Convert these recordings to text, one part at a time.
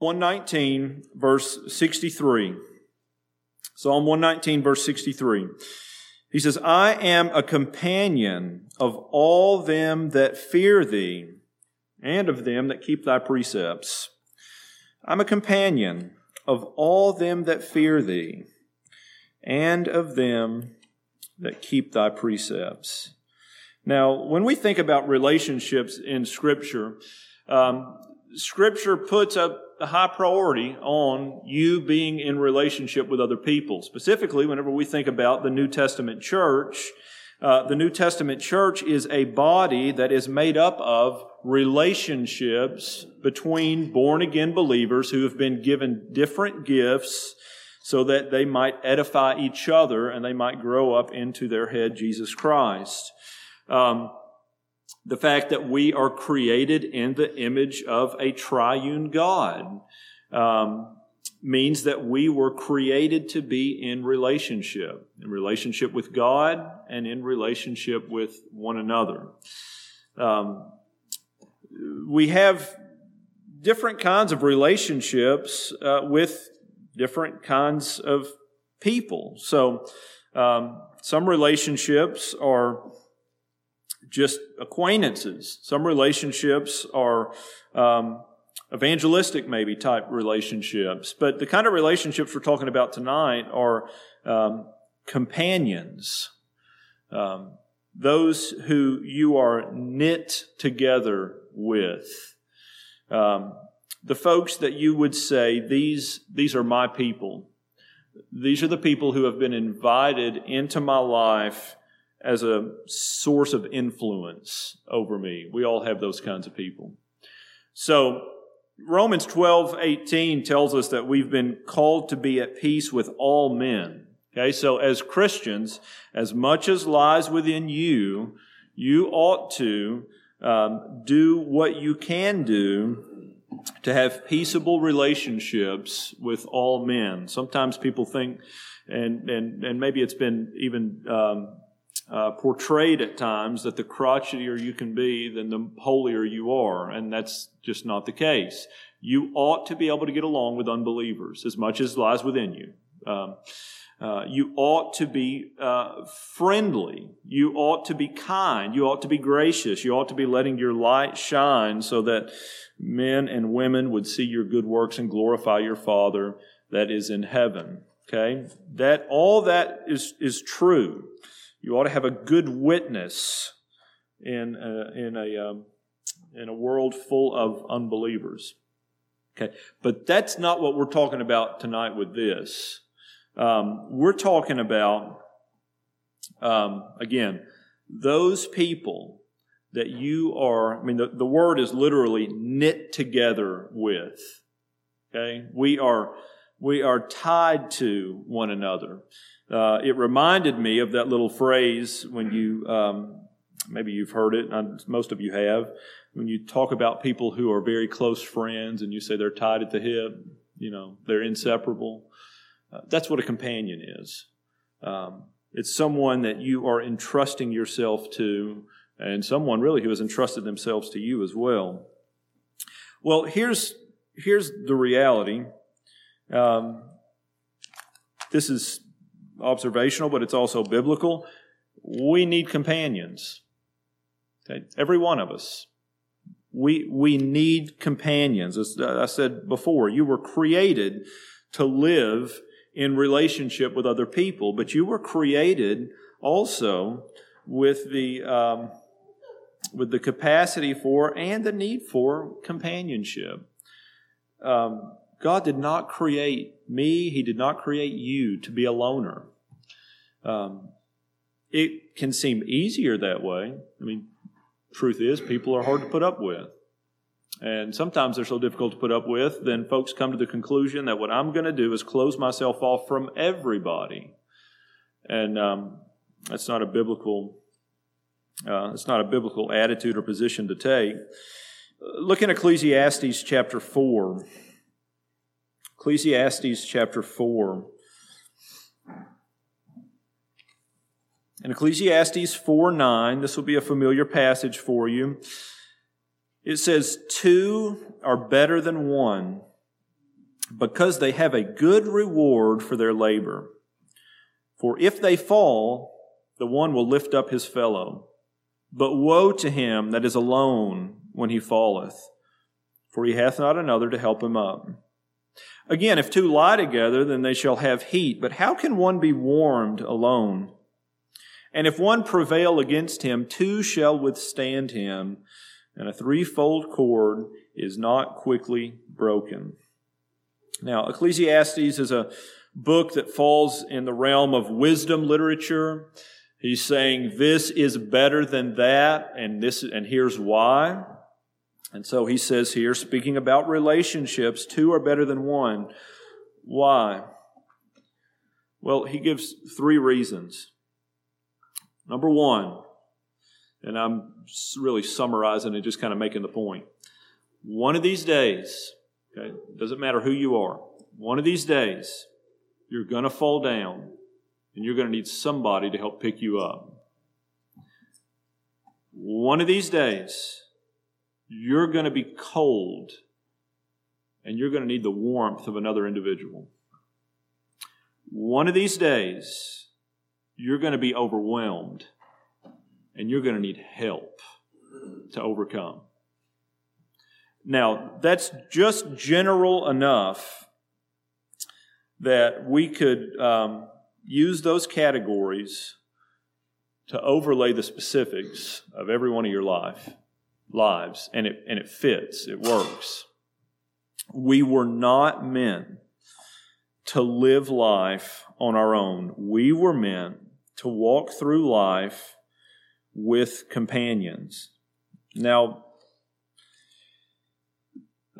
119, verse 63. Psalm 119, verse 63. He says, I am a companion of all them that fear thee, and of them that keep thy precepts. I'm a companion of all them that fear thee, and of them that keep thy precepts. Now, when we think about relationships in Scripture, um, Scripture puts a, a, high priority on you being in relationship with other people. Specifically, whenever we think about the New Testament church, uh, the New Testament church is a body that is made up of relationships between born again believers who have been given different gifts so that they might edify each other and they might grow up into their head, Jesus Christ. Um, the fact that we are created in the image of a triune God um, means that we were created to be in relationship, in relationship with God and in relationship with one another. Um, we have different kinds of relationships uh, with different kinds of people. So, um, some relationships are just acquaintances. Some relationships are um, evangelistic, maybe type relationships. But the kind of relationships we're talking about tonight are um, companions, um, those who you are knit together with. Um, the folks that you would say, these, these are my people. These are the people who have been invited into my life as a source of influence over me. We all have those kinds of people. So, Romans 12, 18 tells us that we've been called to be at peace with all men. Okay, so as Christians, as much as lies within you, you ought to um, do what you can do to have peaceable relationships with all men. Sometimes people think, and and and maybe it's been even um, uh, portrayed at times that the crotchetier you can be, then the holier you are. And that's just not the case. You ought to be able to get along with unbelievers as much as lies within you. Um, uh, you ought to be uh, friendly. You ought to be kind. You ought to be gracious. You ought to be letting your light shine so that men and women would see your good works and glorify your Father that is in heaven. Okay? That, all that is, is true. You ought to have a good witness in a, in a, um, in a world full of unbelievers. Okay, but that's not what we're talking about tonight with this. Um, we're talking about, um, again, those people that you are, I mean, the, the word is literally knit together with. Okay, we are, we are tied to one another. Uh, it reminded me of that little phrase when you, um, maybe you've heard it, most of you have, when you talk about people who are very close friends and you say they're tied at the hip, you know, they're inseparable. Uh, that's what a companion is. Um, it's someone that you are entrusting yourself to, and someone really who has entrusted themselves to you as well. Well, here's here's the reality. Um, this is observational, but it's also biblical. We need companions. Okay? Every one of us. We, we need companions. As I said before, you were created to live in relationship with other people, but you were created also with the, um, with the capacity for and the need for companionship. Um, God did not create me, He did not create you to be a loner. Um, it can seem easier that way. I mean, truth is, people are hard to put up with. And sometimes they're so difficult to put up with, then folks come to the conclusion that what I'm going to do is close myself off from everybody. And um, that's not a biblical. Uh, it's not a biblical attitude or position to take. Look in Ecclesiastes chapter 4. Ecclesiastes chapter 4. In Ecclesiastes 4 9, this will be a familiar passage for you. It says, Two are better than one because they have a good reward for their labor. For if they fall, the one will lift up his fellow. But woe to him that is alone when he falleth, for he hath not another to help him up. Again, if two lie together, then they shall have heat. But how can one be warmed alone? And if one prevail against him, two shall withstand him, and a threefold cord is not quickly broken. Now, Ecclesiastes is a book that falls in the realm of wisdom literature. He's saying this is better than that, and this, and here's why. And so he says here, speaking about relationships, two are better than one. Why? Well, he gives three reasons. Number one, and I'm really summarizing and just kind of making the point. One of these days, okay, doesn't matter who you are, one of these days, you're going to fall down and you're going to need somebody to help pick you up. One of these days, you're going to be cold and you're going to need the warmth of another individual. One of these days, you're going to be overwhelmed and you're going to need help to overcome. Now, that's just general enough that we could um, use those categories to overlay the specifics of every one of your life lives and it and it fits it works we were not meant to live life on our own we were meant to walk through life with companions. Now,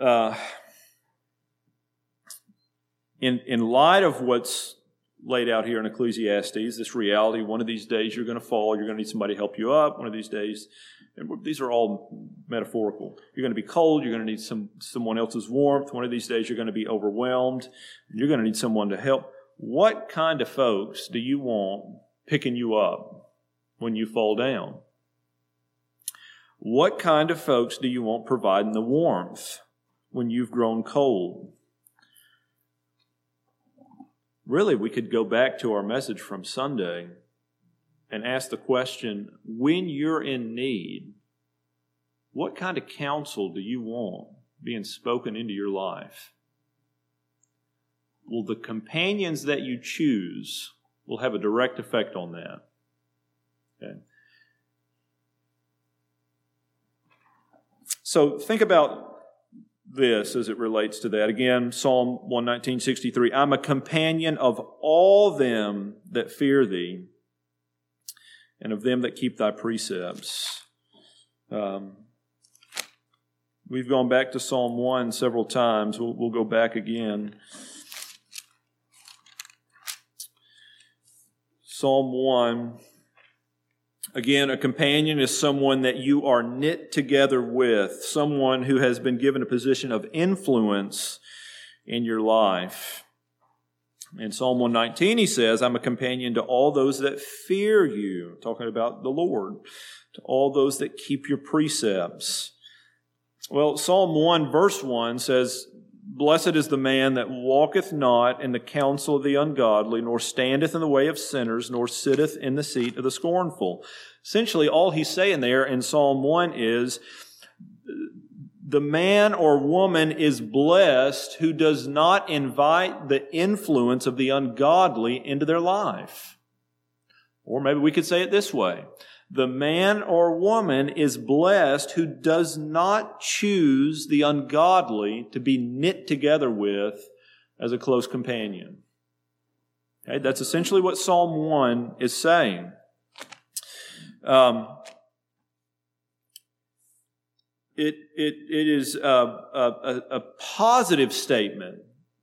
uh, in, in light of what's laid out here in Ecclesiastes, this reality, one of these days you're going to fall, you're going to need somebody to help you up, one of these days, and these are all metaphorical. You're going to be cold, you're going to need some, someone else's warmth, one of these days you're going to be overwhelmed, you're going to need someone to help. What kind of folks do you want picking you up when you fall down? What kind of folks do you want providing the warmth when you've grown cold? Really, we could go back to our message from Sunday and ask the question when you're in need, what kind of counsel do you want being spoken into your life? Will the companions that you choose will have a direct effect on that. Okay. So think about this as it relates to that. Again, Psalm 119, 63. I'm a companion of all them that fear thee and of them that keep thy precepts. Um, we've gone back to Psalm 1 several times. We'll, we'll go back again. Psalm 1. Again, a companion is someone that you are knit together with, someone who has been given a position of influence in your life. In Psalm 119, he says, I'm a companion to all those that fear you, talking about the Lord, to all those that keep your precepts. Well, Psalm 1, verse 1 says, Blessed is the man that walketh not in the counsel of the ungodly, nor standeth in the way of sinners, nor sitteth in the seat of the scornful. Essentially, all he's saying there in Psalm 1 is the man or woman is blessed who does not invite the influence of the ungodly into their life. Or maybe we could say it this way the man or woman is blessed who does not choose the ungodly to be knit together with as a close companion. Okay, that's essentially what Psalm 1 is saying. Um, it, it, it is a, a, a positive statement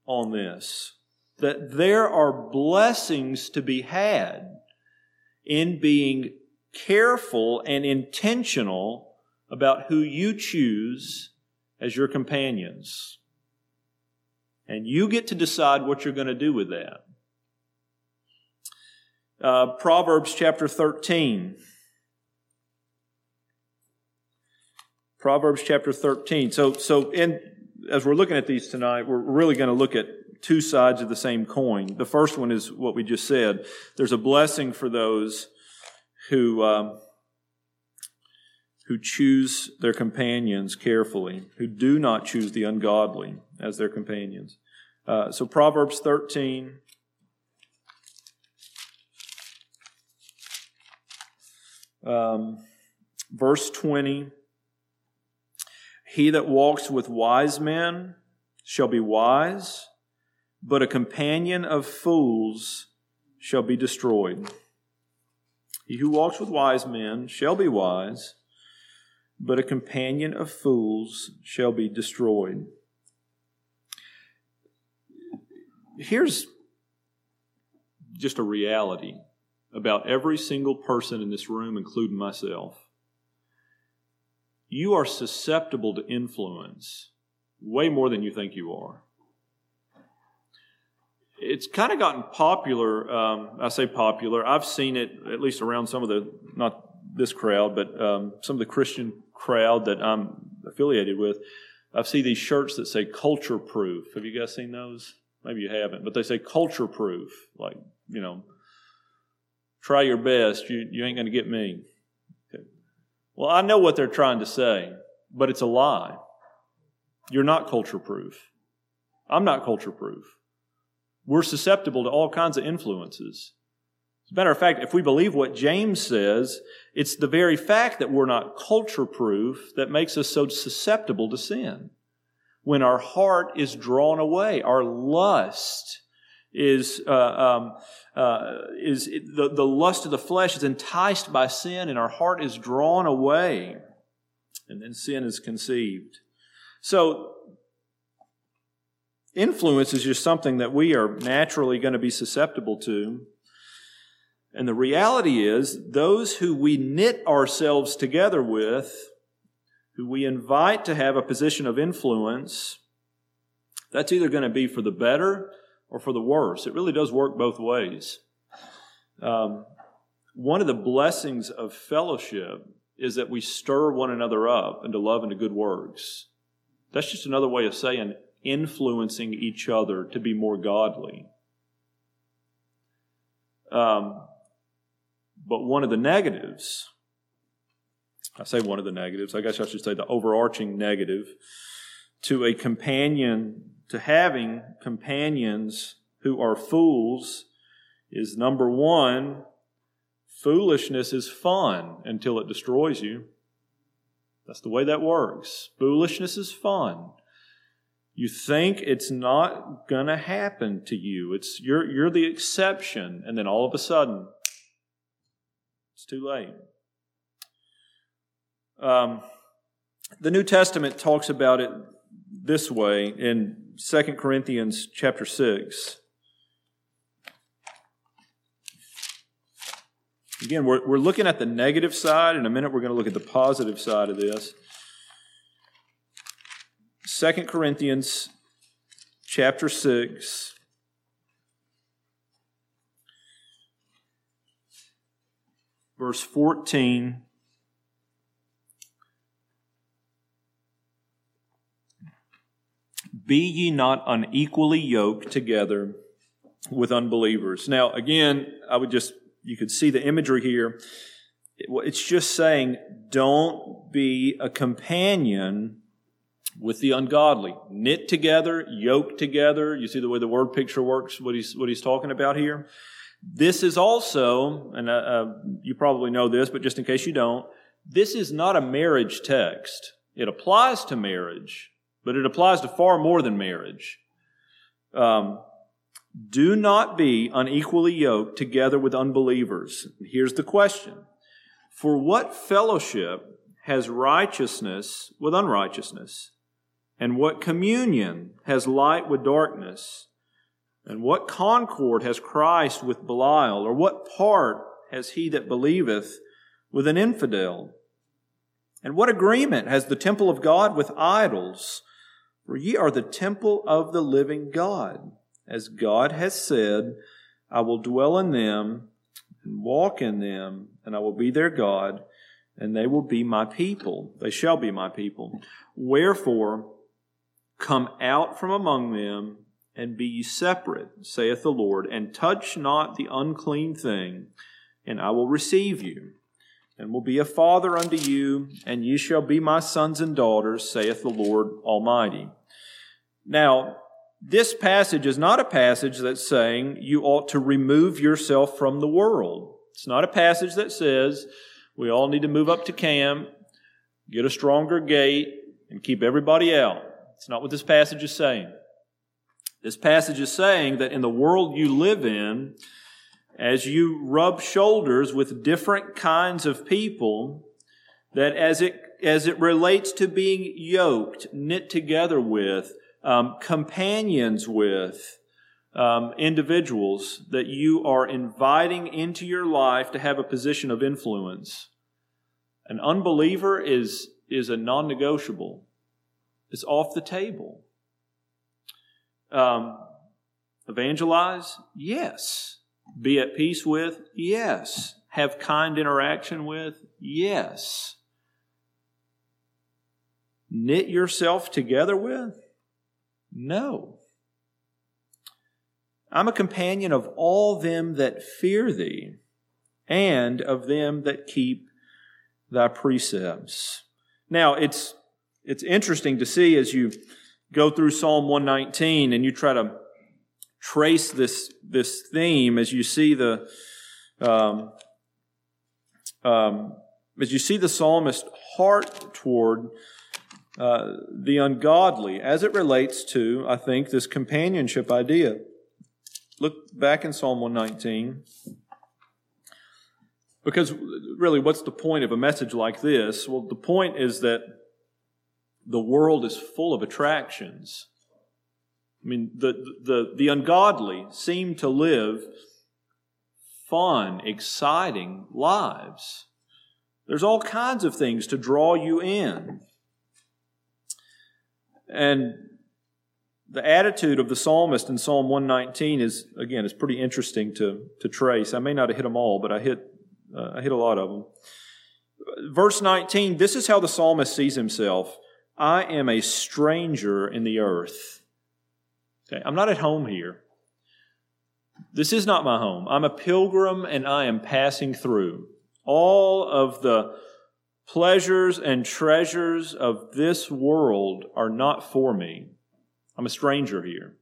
on this that there are blessings to be had in being careful and intentional about who you choose as your companions. And you get to decide what you're going to do with that. Uh, Proverbs chapter 13. Proverbs chapter 13. So, so in as we're looking at these tonight, we're really going to look at two sides of the same coin. The first one is what we just said. There's a blessing for those who um, who choose their companions carefully, who do not choose the ungodly as their companions. Uh, so Proverbs 13. Um, verse 20 He that walks with wise men shall be wise, but a companion of fools shall be destroyed. He who walks with wise men shall be wise, but a companion of fools shall be destroyed. Here's just a reality about every single person in this room, including myself. You are susceptible to influence way more than you think you are. It's kind of gotten popular. Um, I say popular. I've seen it at least around some of the, not this crowd, but um, some of the Christian crowd that I'm affiliated with. I see these shirts that say culture proof. Have you guys seen those? Maybe you haven't, but they say culture proof. Like, you know, try your best. You, you ain't going to get me. Okay. Well, I know what they're trying to say, but it's a lie. You're not culture proof. I'm not culture proof. We're susceptible to all kinds of influences. As a matter of fact, if we believe what James says, it's the very fact that we're not culture proof that makes us so susceptible to sin. When our heart is drawn away, our lust is, uh, um, uh, is the, the lust of the flesh is enticed by sin and our heart is drawn away and then sin is conceived. So, influence is just something that we are naturally going to be susceptible to. And the reality is, those who we knit ourselves together with, who we invite to have a position of influence, that's either going to be for the better or for the worse. It really does work both ways. Um, one of the blessings of fellowship is that we stir one another up into love and to good works. That's just another way of saying influencing each other to be more godly. Um, but one of the negatives, I say one of the negatives, I guess I should say the overarching negative, to a companion, to having companions who are fools is number one, foolishness is fun until it destroys you. That's the way that works. Foolishness is fun. You think it's not going to happen to you. It's you're you're the exception and then all of a sudden it's too late. Um, the New Testament talks about it this way in 2 Corinthians chapter 6. Again, we're, we're looking at the negative side. In a minute, we're going to look at the positive side of this. 2 Corinthians chapter 6. verse 14. Be ye not unequally yoked together with unbelievers. Now, again, I would just, you could see the imagery here. It's just saying, don't be a companion with the ungodly. Knit together, yoke together. You see the way the word picture works, what he's, what he's talking about here? This is also, and uh, uh, you probably know this, but just in case you don't, this is not a marriage text. It applies to marriage, but it applies to far more than marriage. Um, do not be unequally yoked together with unbelievers. Here's the question For what fellowship has righteousness with unrighteousness? And what communion has light with darkness? And what concord has Christ with Belial? Or what part has he that believeth with an infidel? And what agreement has the temple of God with idols? For ye are the temple of the living God. As God has said, I will dwell in them and walk in them, and I will be their God, and they will be my people. They shall be my people. Wherefore, Come out from among them and be ye separate, saith the Lord, and touch not the unclean thing, and I will receive you, and will be a father unto you, and ye shall be my sons and daughters, saith the Lord Almighty. Now, this passage is not a passage that's saying you ought to remove yourself from the world. It's not a passage that says we all need to move up to camp, get a stronger gate, and keep everybody out. It's not what this passage is saying. This passage is saying that in the world you live in, as you rub shoulders with different kinds of people, that as it, as it relates to being yoked, knit together with, um, companions with, um, individuals that you are inviting into your life to have a position of influence. An unbeliever is, is a non negotiable is off the table. Um, evangelize? Yes. Be at peace with? Yes. Have kind interaction with? Yes. Knit yourself together with? No. I'm a companion of all them that fear thee, and of them that keep thy precepts. Now, it's it's interesting to see as you go through Psalm 119 and you try to trace this, this theme as you see the, um, um, as you see the psalmist's heart toward uh, the ungodly as it relates to, I think, this companionship idea. Look back in Psalm 119. Because really, what's the point of a message like this? Well, the point is that the world is full of attractions. I mean, the, the, the ungodly seem to live fun, exciting lives. There's all kinds of things to draw you in. And the attitude of the psalmist in Psalm 119 is, again, is pretty interesting to, to trace. I may not have hit them all, but I hit, uh, I hit a lot of them. Verse 19, this is how the psalmist sees himself. I am a stranger in the earth. Okay, I'm not at home here. This is not my home. I'm a pilgrim and I am passing through. All of the pleasures and treasures of this world are not for me. I'm a stranger here.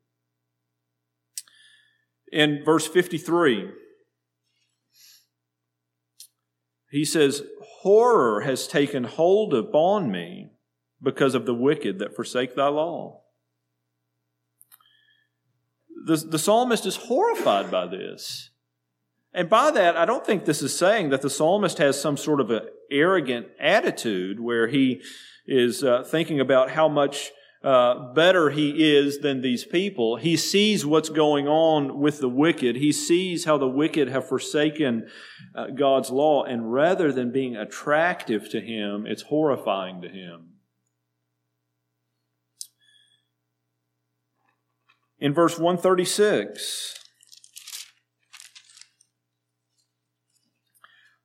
In verse 53, he says, Horror has taken hold upon me because of the wicked that forsake thy law. The, the psalmist is horrified by this. And by that, I don't think this is saying that the psalmist has some sort of an arrogant attitude where he is uh, thinking about how much uh, better he is than these people. He sees what's going on with the wicked. He sees how the wicked have forsaken uh, God's law, and rather than being attractive to him, it's horrifying to him. In verse 136.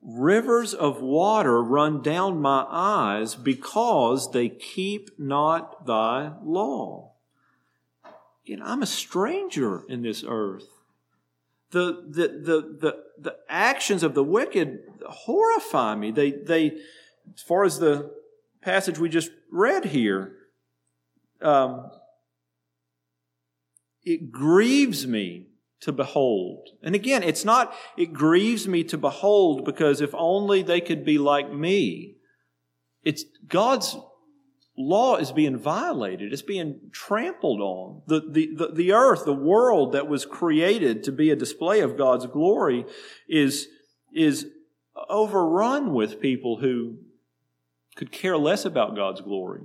Rivers of water run down my eyes because they keep not thy law. Again, I'm a stranger in this earth. The, the, the, the, the actions of the wicked horrify me. They, they, as far as the passage we just read here, um, it grieves me to behold. And again, it's not, it grieves me to behold because if only they could be like me. It's God's law is being violated. It's being trampled on. The, the, the, the earth, the world that was created to be a display of God's glory is, is overrun with people who could care less about God's glory.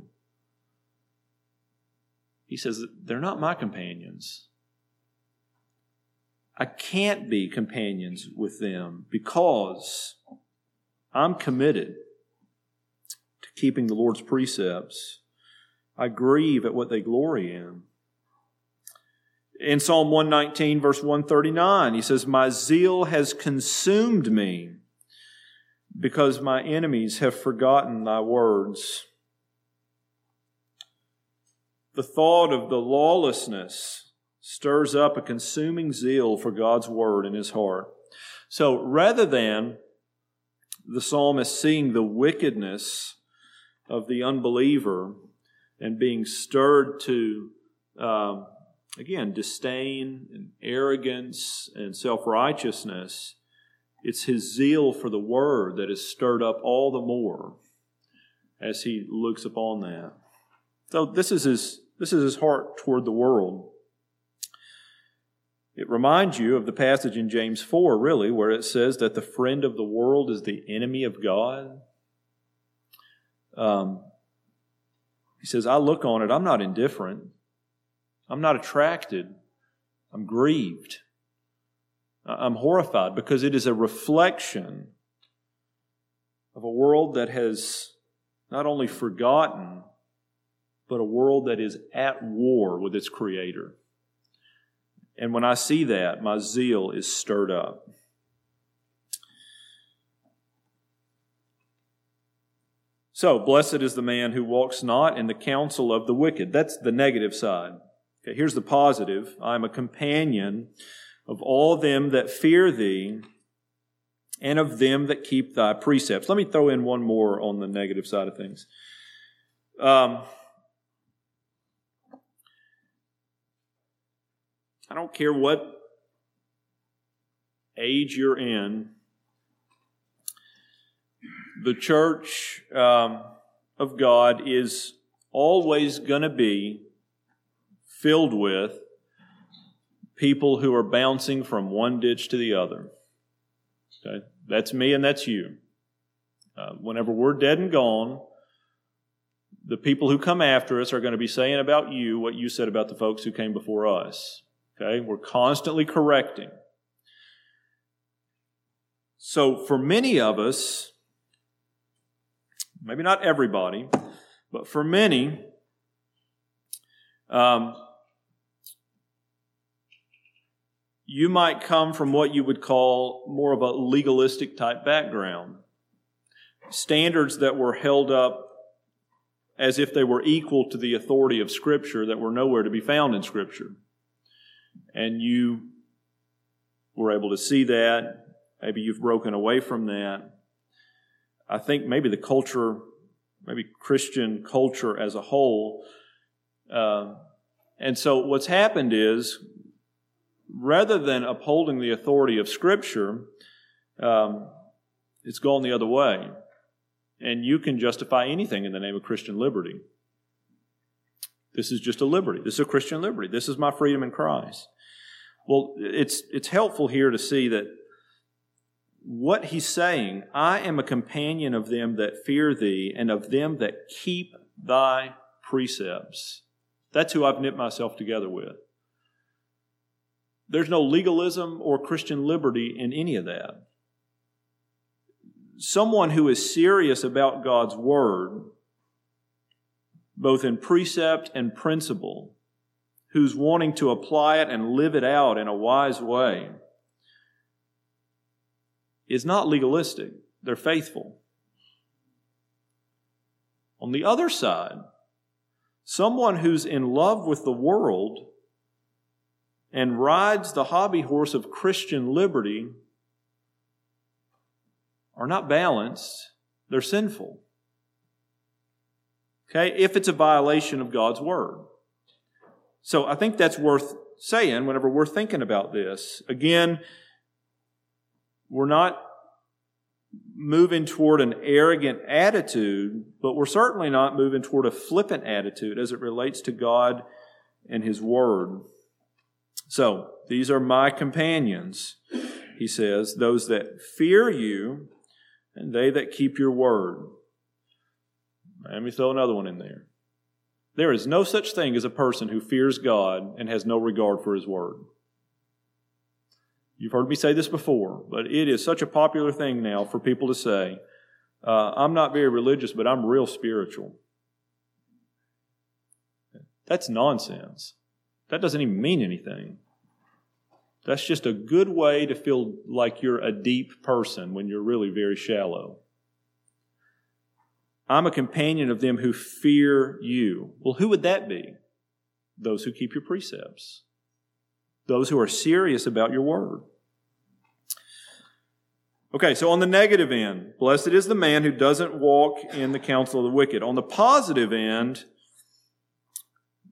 He says, They're not my companions. I can't be companions with them because I'm committed to keeping the Lord's precepts. I grieve at what they glory in. In Psalm 119, verse 139, he says, My zeal has consumed me because my enemies have forgotten thy words. The thought of the lawlessness stirs up a consuming zeal for God's word in his heart. So rather than the psalmist seeing the wickedness of the unbeliever and being stirred to, um, again, disdain and arrogance and self righteousness, it's his zeal for the word that is stirred up all the more as he looks upon that. So this is his, this is his heart toward the world. It reminds you of the passage in James 4, really, where it says that the friend of the world is the enemy of God. Um, he says, I look on it, I'm not indifferent. I'm not attracted. I'm grieved. I'm horrified because it is a reflection of a world that has not only forgotten, but a world that is at war with its Creator. And when I see that, my zeal is stirred up. So, blessed is the man who walks not in the counsel of the wicked. That's the negative side. Okay, here's the positive I am a companion of all them that fear thee and of them that keep thy precepts. Let me throw in one more on the negative side of things. Um, I don't care what age you're in, the church um, of God is always going to be filled with people who are bouncing from one ditch to the other. Okay? That's me and that's you. Uh, whenever we're dead and gone, the people who come after us are going to be saying about you what you said about the folks who came before us. Okay? We're constantly correcting. So, for many of us, maybe not everybody, but for many, um, you might come from what you would call more of a legalistic type background. Standards that were held up as if they were equal to the authority of Scripture that were nowhere to be found in Scripture and you were able to see that. Maybe you've broken away from that. I think maybe the culture, maybe Christian culture as a whole. Uh, and so what's happened is, rather than upholding the authority of Scripture, um, it's gone the other way. And you can justify anything in the name of Christian liberty. This is just a liberty. This is a Christian liberty. This is my freedom in Christ. Well, it's, it's helpful here to see that what he's saying, I am a companion of them that fear thee and of them that keep thy precepts. That's who I've knit myself together with. There's no legalism or Christian liberty in any of that. Someone who is serious about God's word both in precept and principle, who's wanting to apply it and live it out in a wise way, is not legalistic. They're faithful. On the other side, someone who's in love with the world and rides the hobby horse of Christian liberty are not balanced, they're sinful. Okay, if it's a violation of God's word. So I think that's worth saying whenever we're thinking about this. Again, we're not moving toward an arrogant attitude, but we're certainly not moving toward a flippant attitude as it relates to God and His Word. So, these are my companions, he says, those that fear you and they that keep your word. Let me throw another one in there. There is no such thing as a person who fears God and has no regard for His Word. You've heard me say this before, but it is such a popular thing now for people to say, uh, I'm not very religious, but I'm real spiritual. That's nonsense. That doesn't even mean anything. That's just a good way to feel like you're a deep person when you're really very shallow. I'm a companion of them who fear you. Well, who would that be? Those who keep your precepts, those who are serious about your word. Okay, so on the negative end, blessed is the man who doesn't walk in the counsel of the wicked. On the positive end,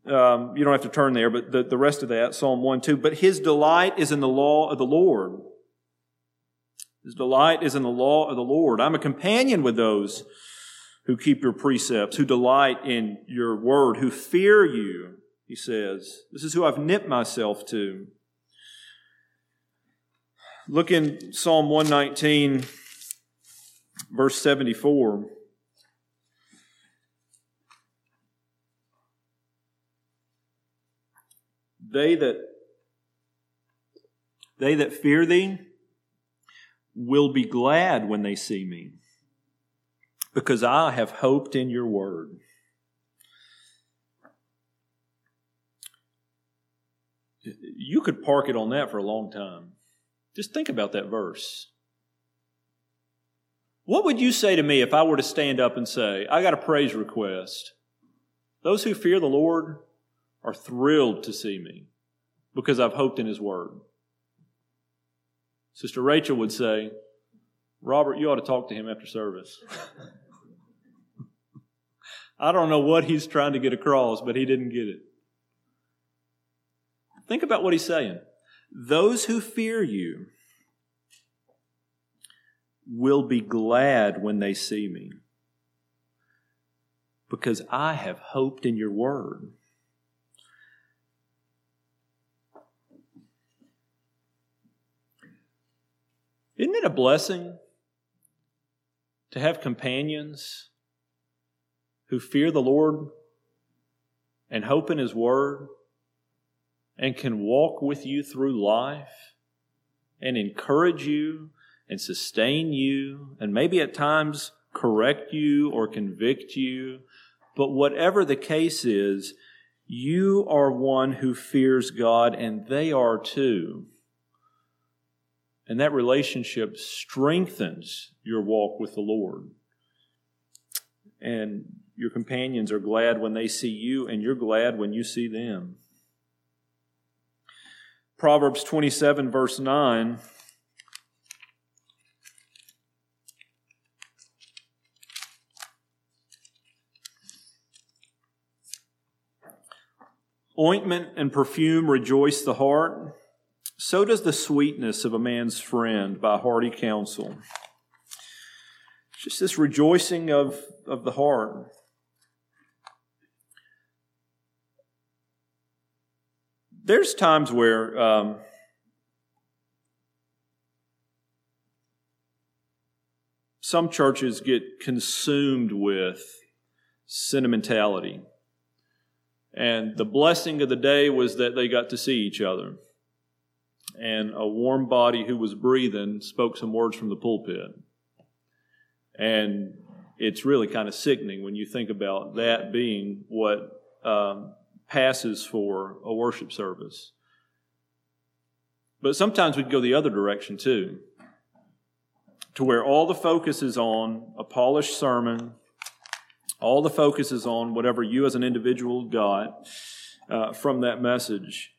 um, you don't have to turn there, but the, the rest of that, Psalm 1 2. But his delight is in the law of the Lord. His delight is in the law of the Lord. I'm a companion with those who keep your precepts, who delight in your word, who fear you, he says. This is who I've knit myself to. Look in Psalm 119, verse 74. They that they that fear thee will be glad when they see me, because I have hoped in your word. You could park it on that for a long time. Just think about that verse. What would you say to me if I were to stand up and say, I got a praise request? Those who fear the Lord are thrilled to see me because I've hoped in His Word. Sister Rachel would say, Robert, you ought to talk to him after service. I don't know what he's trying to get across, but he didn't get it. Think about what he's saying. Those who fear you will be glad when they see me because I have hoped in your word. Isn't it a blessing to have companions who fear the Lord and hope in His Word and can walk with you through life and encourage you and sustain you and maybe at times correct you or convict you? But whatever the case is, you are one who fears God and they are too. And that relationship strengthens your walk with the Lord. And your companions are glad when they see you, and you're glad when you see them. Proverbs 27, verse 9. Ointment and perfume rejoice the heart so does the sweetness of a man's friend by hearty counsel. just this rejoicing of, of the heart. There's times where um, some churches get consumed with sentimentality. And the blessing of the day was that they got to see each other and a warm body who was breathing spoke some words from the pulpit. And it's really kind of sickening when you think about that being what um, passes for a worship service. But sometimes we'd go the other direction too, to where all the focus is on a polished sermon, all the focus is on whatever you as an individual got uh, from that message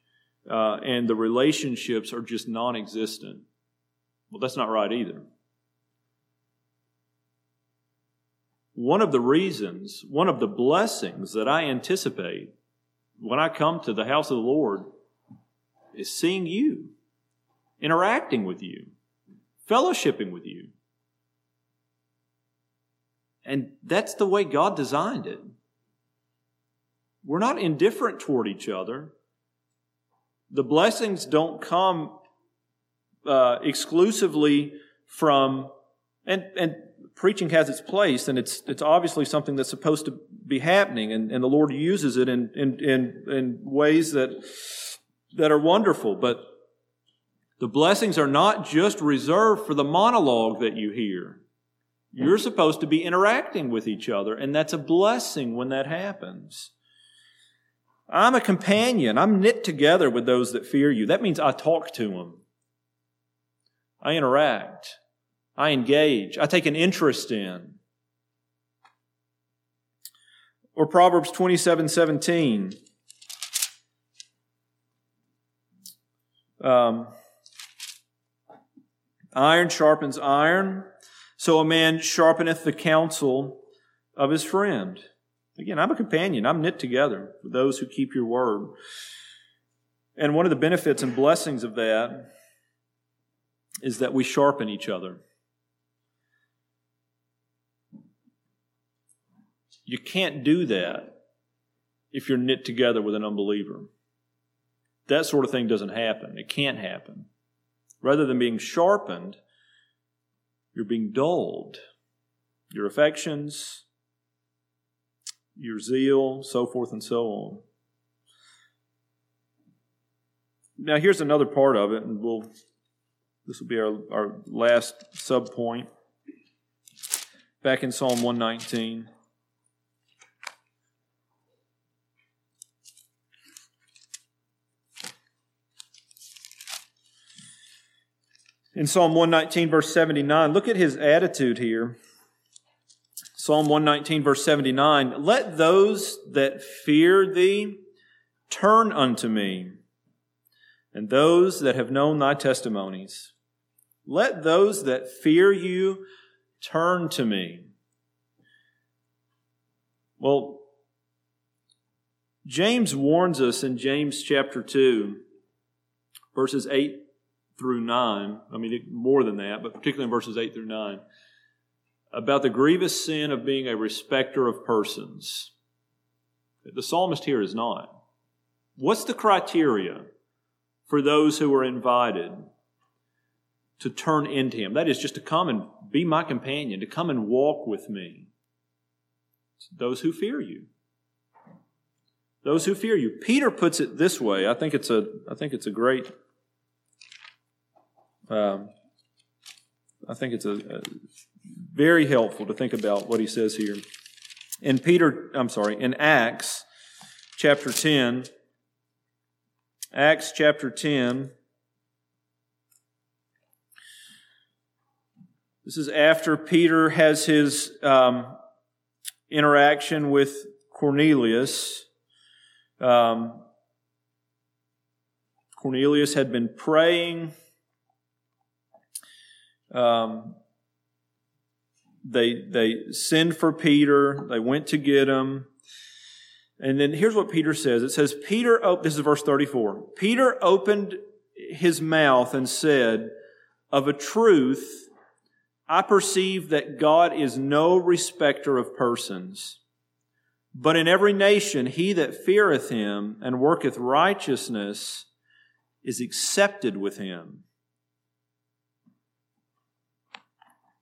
uh, and the relationships are just non existent. Well, that's not right either. One of the reasons, one of the blessings that I anticipate when I come to the house of the Lord is seeing you, interacting with you, fellowshipping with you. And that's the way God designed it. We're not indifferent toward each other the blessings don't come uh, exclusively from, and, and preaching has its place, and it's, it's obviously something that's supposed to be happening, and, and the Lord uses it in, in, in, in ways that, that are wonderful. But the blessings are not just reserved for the monologue that you hear. You're supposed to be interacting with each other, and that's a blessing when that happens. I'm a companion. I'm knit together with those that fear you. That means I talk to them. I interact. I engage. I take an interest in. Or Proverbs 27 17. Um, iron sharpens iron, so a man sharpeneth the counsel of his friend. Again, I'm a companion. I'm knit together with those who keep your word. And one of the benefits and blessings of that is that we sharpen each other. You can't do that if you're knit together with an unbeliever. That sort of thing doesn't happen. It can't happen. Rather than being sharpened, you're being dulled. Your affections, your zeal, so forth and so on. Now, here's another part of it, and we'll, this will be our, our last sub point. Back in Psalm 119. In Psalm 119, verse 79, look at his attitude here. Psalm 119, verse 79 Let those that fear thee turn unto me, and those that have known thy testimonies. Let those that fear you turn to me. Well, James warns us in James chapter 2, verses 8 through 9, I mean, more than that, but particularly in verses 8 through 9, about the grievous sin of being a respecter of persons. The psalmist here is not. What's the criteria for those who are invited to turn into him? That is just to come and be my companion, to come and walk with me. It's those who fear you. Those who fear you. Peter puts it this way. I think it's a, I think it's a great um, I think it's a, a, very helpful to think about what he says here. In Peter, I'm sorry, in Acts chapter 10, Acts chapter 10, this is after Peter has his um, interaction with Cornelius. Um, Cornelius had been praying um, they they send for Peter. They went to get him. And then here's what Peter says. It says, Peter, this is verse 34. Peter opened his mouth and said, Of a truth, I perceive that God is no respecter of persons. But in every nation, he that feareth him and worketh righteousness is accepted with him.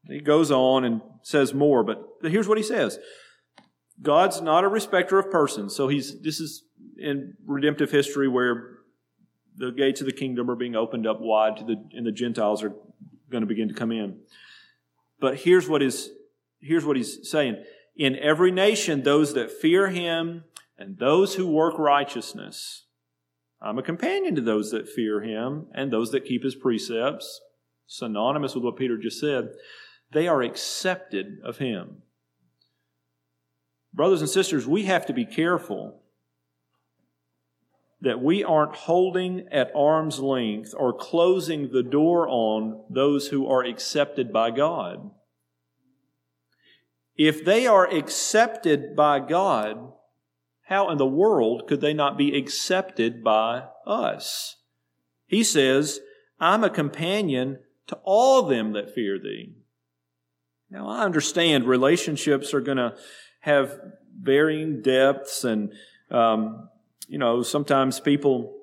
He goes on and says more, but here's what he says. God's not a respecter of persons. So he's, this is in redemptive history where the gates of the kingdom are being opened up wide to the, and the Gentiles are going to begin to come in. But here's what is, here's what he's saying. In every nation, those that fear him and those who work righteousness. I'm a companion to those that fear him and those that keep his precepts. Synonymous with what Peter just said. They are accepted of Him. Brothers and sisters, we have to be careful that we aren't holding at arm's length or closing the door on those who are accepted by God. If they are accepted by God, how in the world could they not be accepted by us? He says, I'm a companion to all them that fear thee. Now, I understand relationships are going to have varying depths, and, um, you know, sometimes people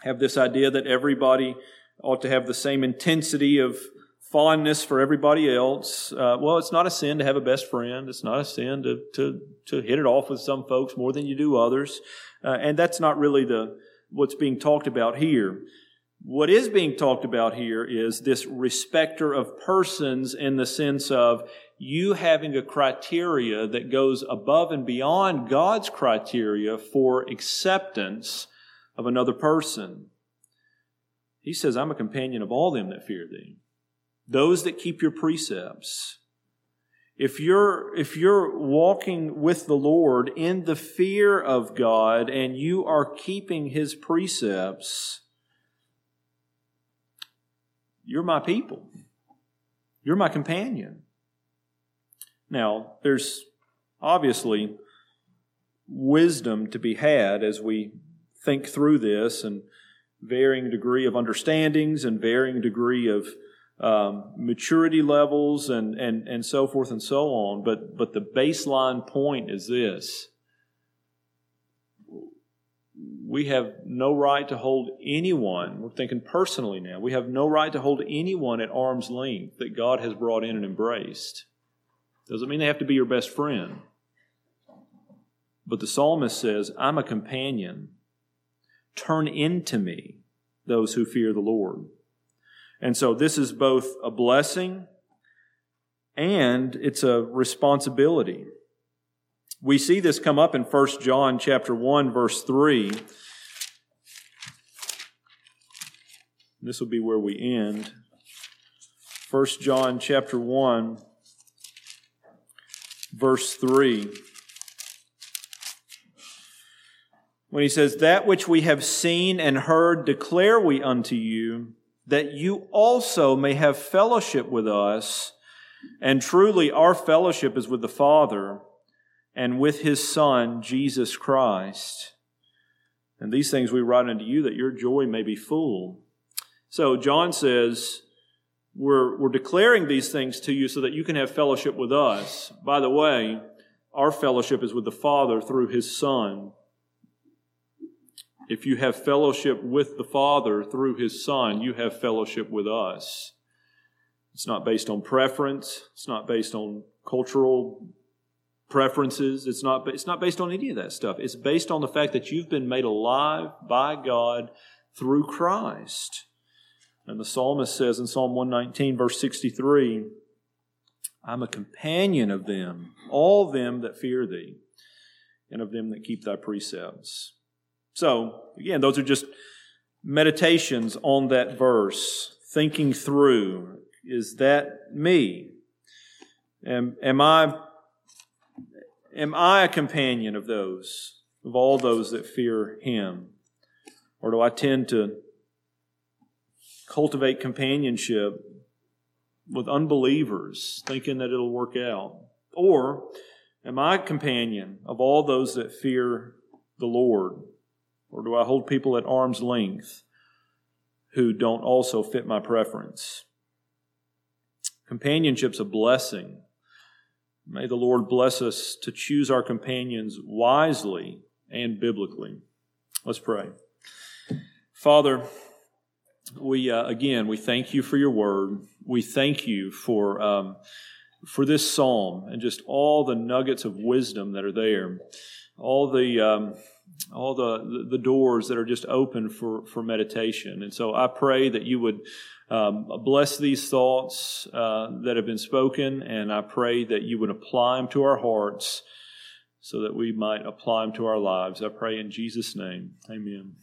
have this idea that everybody ought to have the same intensity of fondness for everybody else. Uh, well, it's not a sin to have a best friend. It's not a sin to, to, to hit it off with some folks more than you do others. Uh, and that's not really the, what's being talked about here. What is being talked about here is this respecter of persons in the sense of you having a criteria that goes above and beyond God's criteria for acceptance of another person. He says, I'm a companion of all them that fear thee. Those that keep your precepts. If you're, if you're walking with the Lord in the fear of God and you are keeping His precepts, You're my people. You're my companion. Now, there's obviously wisdom to be had as we think through this and varying degree of understandings and varying degree of um, maturity levels and, and, and so forth and so on. But, but the baseline point is this we have no right to hold anyone, we're thinking personally now, we have no right to hold anyone at arm's length that God has brought in and embraced. Doesn't mean they have to be your best friend. But the psalmist says, I'm a companion. Turn into me those who fear the Lord. And so this is both a blessing and it's a responsibility. We see this come up in 1 John chapter 1 verse 3. This will be where we end. 1 John chapter 1 verse 3. When he says, That which we have seen and heard declare we unto you, that you also may have fellowship with us. And truly, our fellowship is with the Father and with his Son, Jesus Christ. And these things we write unto you that your joy may be full. So John says, we're, we're declaring these things to you so that you can have fellowship with us. By the way, our fellowship is with the Father through his Son. If you have fellowship with the Father through his Son, you have fellowship with us. It's not based on preference. It's not based on cultural preferences. It's not, it's not based on any of that stuff. It's based on the fact that you've been made alive by God through Christ. And the psalmist says in Psalm 119, verse 63, I'm a companion of them, all them that fear thee, and of them that keep thy precepts. So, again, those are just meditations on that verse, thinking through is that me? Am, am I am I a companion of those, of all those that fear him? Or do I tend to cultivate companionship with unbelievers, thinking that it'll work out? Or am I a companion of all those that fear the Lord? Or do I hold people at arm's length who don't also fit my preference? Companionship's a blessing. May the Lord bless us to choose our companions wisely and biblically. Let's pray. Father, we uh, again we thank you for your word. We thank you for um, for this psalm and just all the nuggets of wisdom that are there, all the um, all the, the doors that are just open for, for meditation. And so I pray that you would um, bless these thoughts uh, that have been spoken, and I pray that you would apply them to our hearts so that we might apply them to our lives. I pray in Jesus' name. Amen.